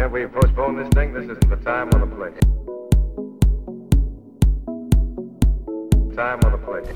Can't we postpone this thing? This isn't the time or the place. Time or the place.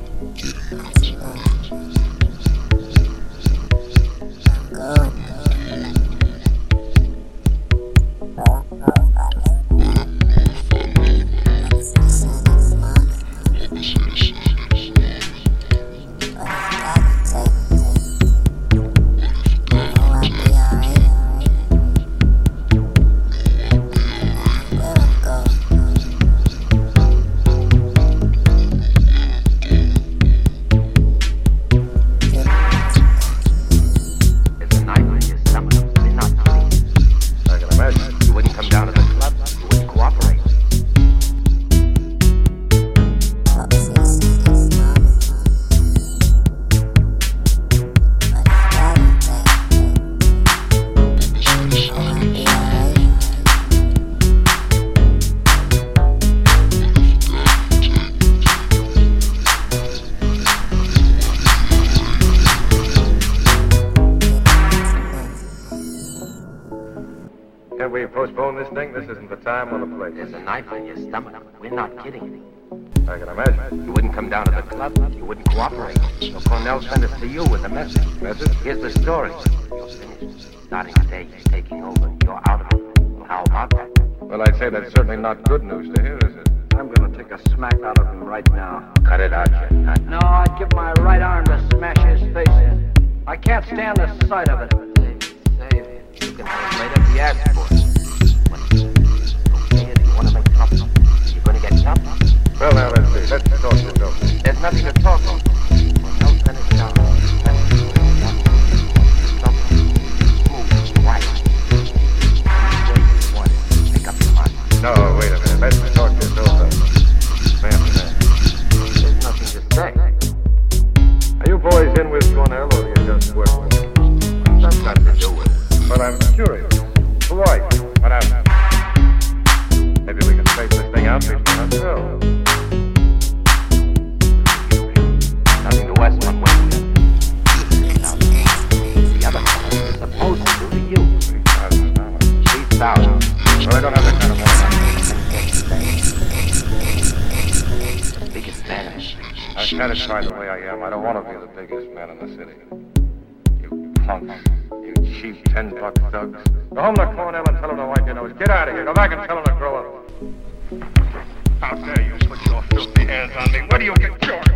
Can't we postpone this thing? This isn't the time or the place. There's a knife in your stomach. We're not kidding. I can imagine. You wouldn't come down to the club. You wouldn't cooperate. So Cornell sent us to you with a message. Message? Here's the story. You're finished. Starting today, he's taking over. You're out of it. How about that? Well, I'd say that's certainly not good news to hear, is it? I'm gonna take a smack out of him right now. Cut it out, you nut. No, I'd give my right arm to smash his face in. I can't stand the sight of it. Save, save. You can have it right up the ass for it. What? You want to make trouble, you're going to get tough. Well, now, let's see. Let's talk. There's nothing to talk about. Cornell sent us down. That's Smooth, quiet. Wait, you want it. Make up your mind. No, wait a minute. Let's talk this over. Man, man. There's nothing to say. Are you boys in with Cornell, Biggest man. I'm satisfied the way I am. I don't want to be the biggest man in the city. You punks. You cheap ten-buck thugs. Go home to Cornell and tell him to wipe your nose. Get out of here. Go back and tell him to grow up. How dare you put your filthy hands on me? Where do you get your...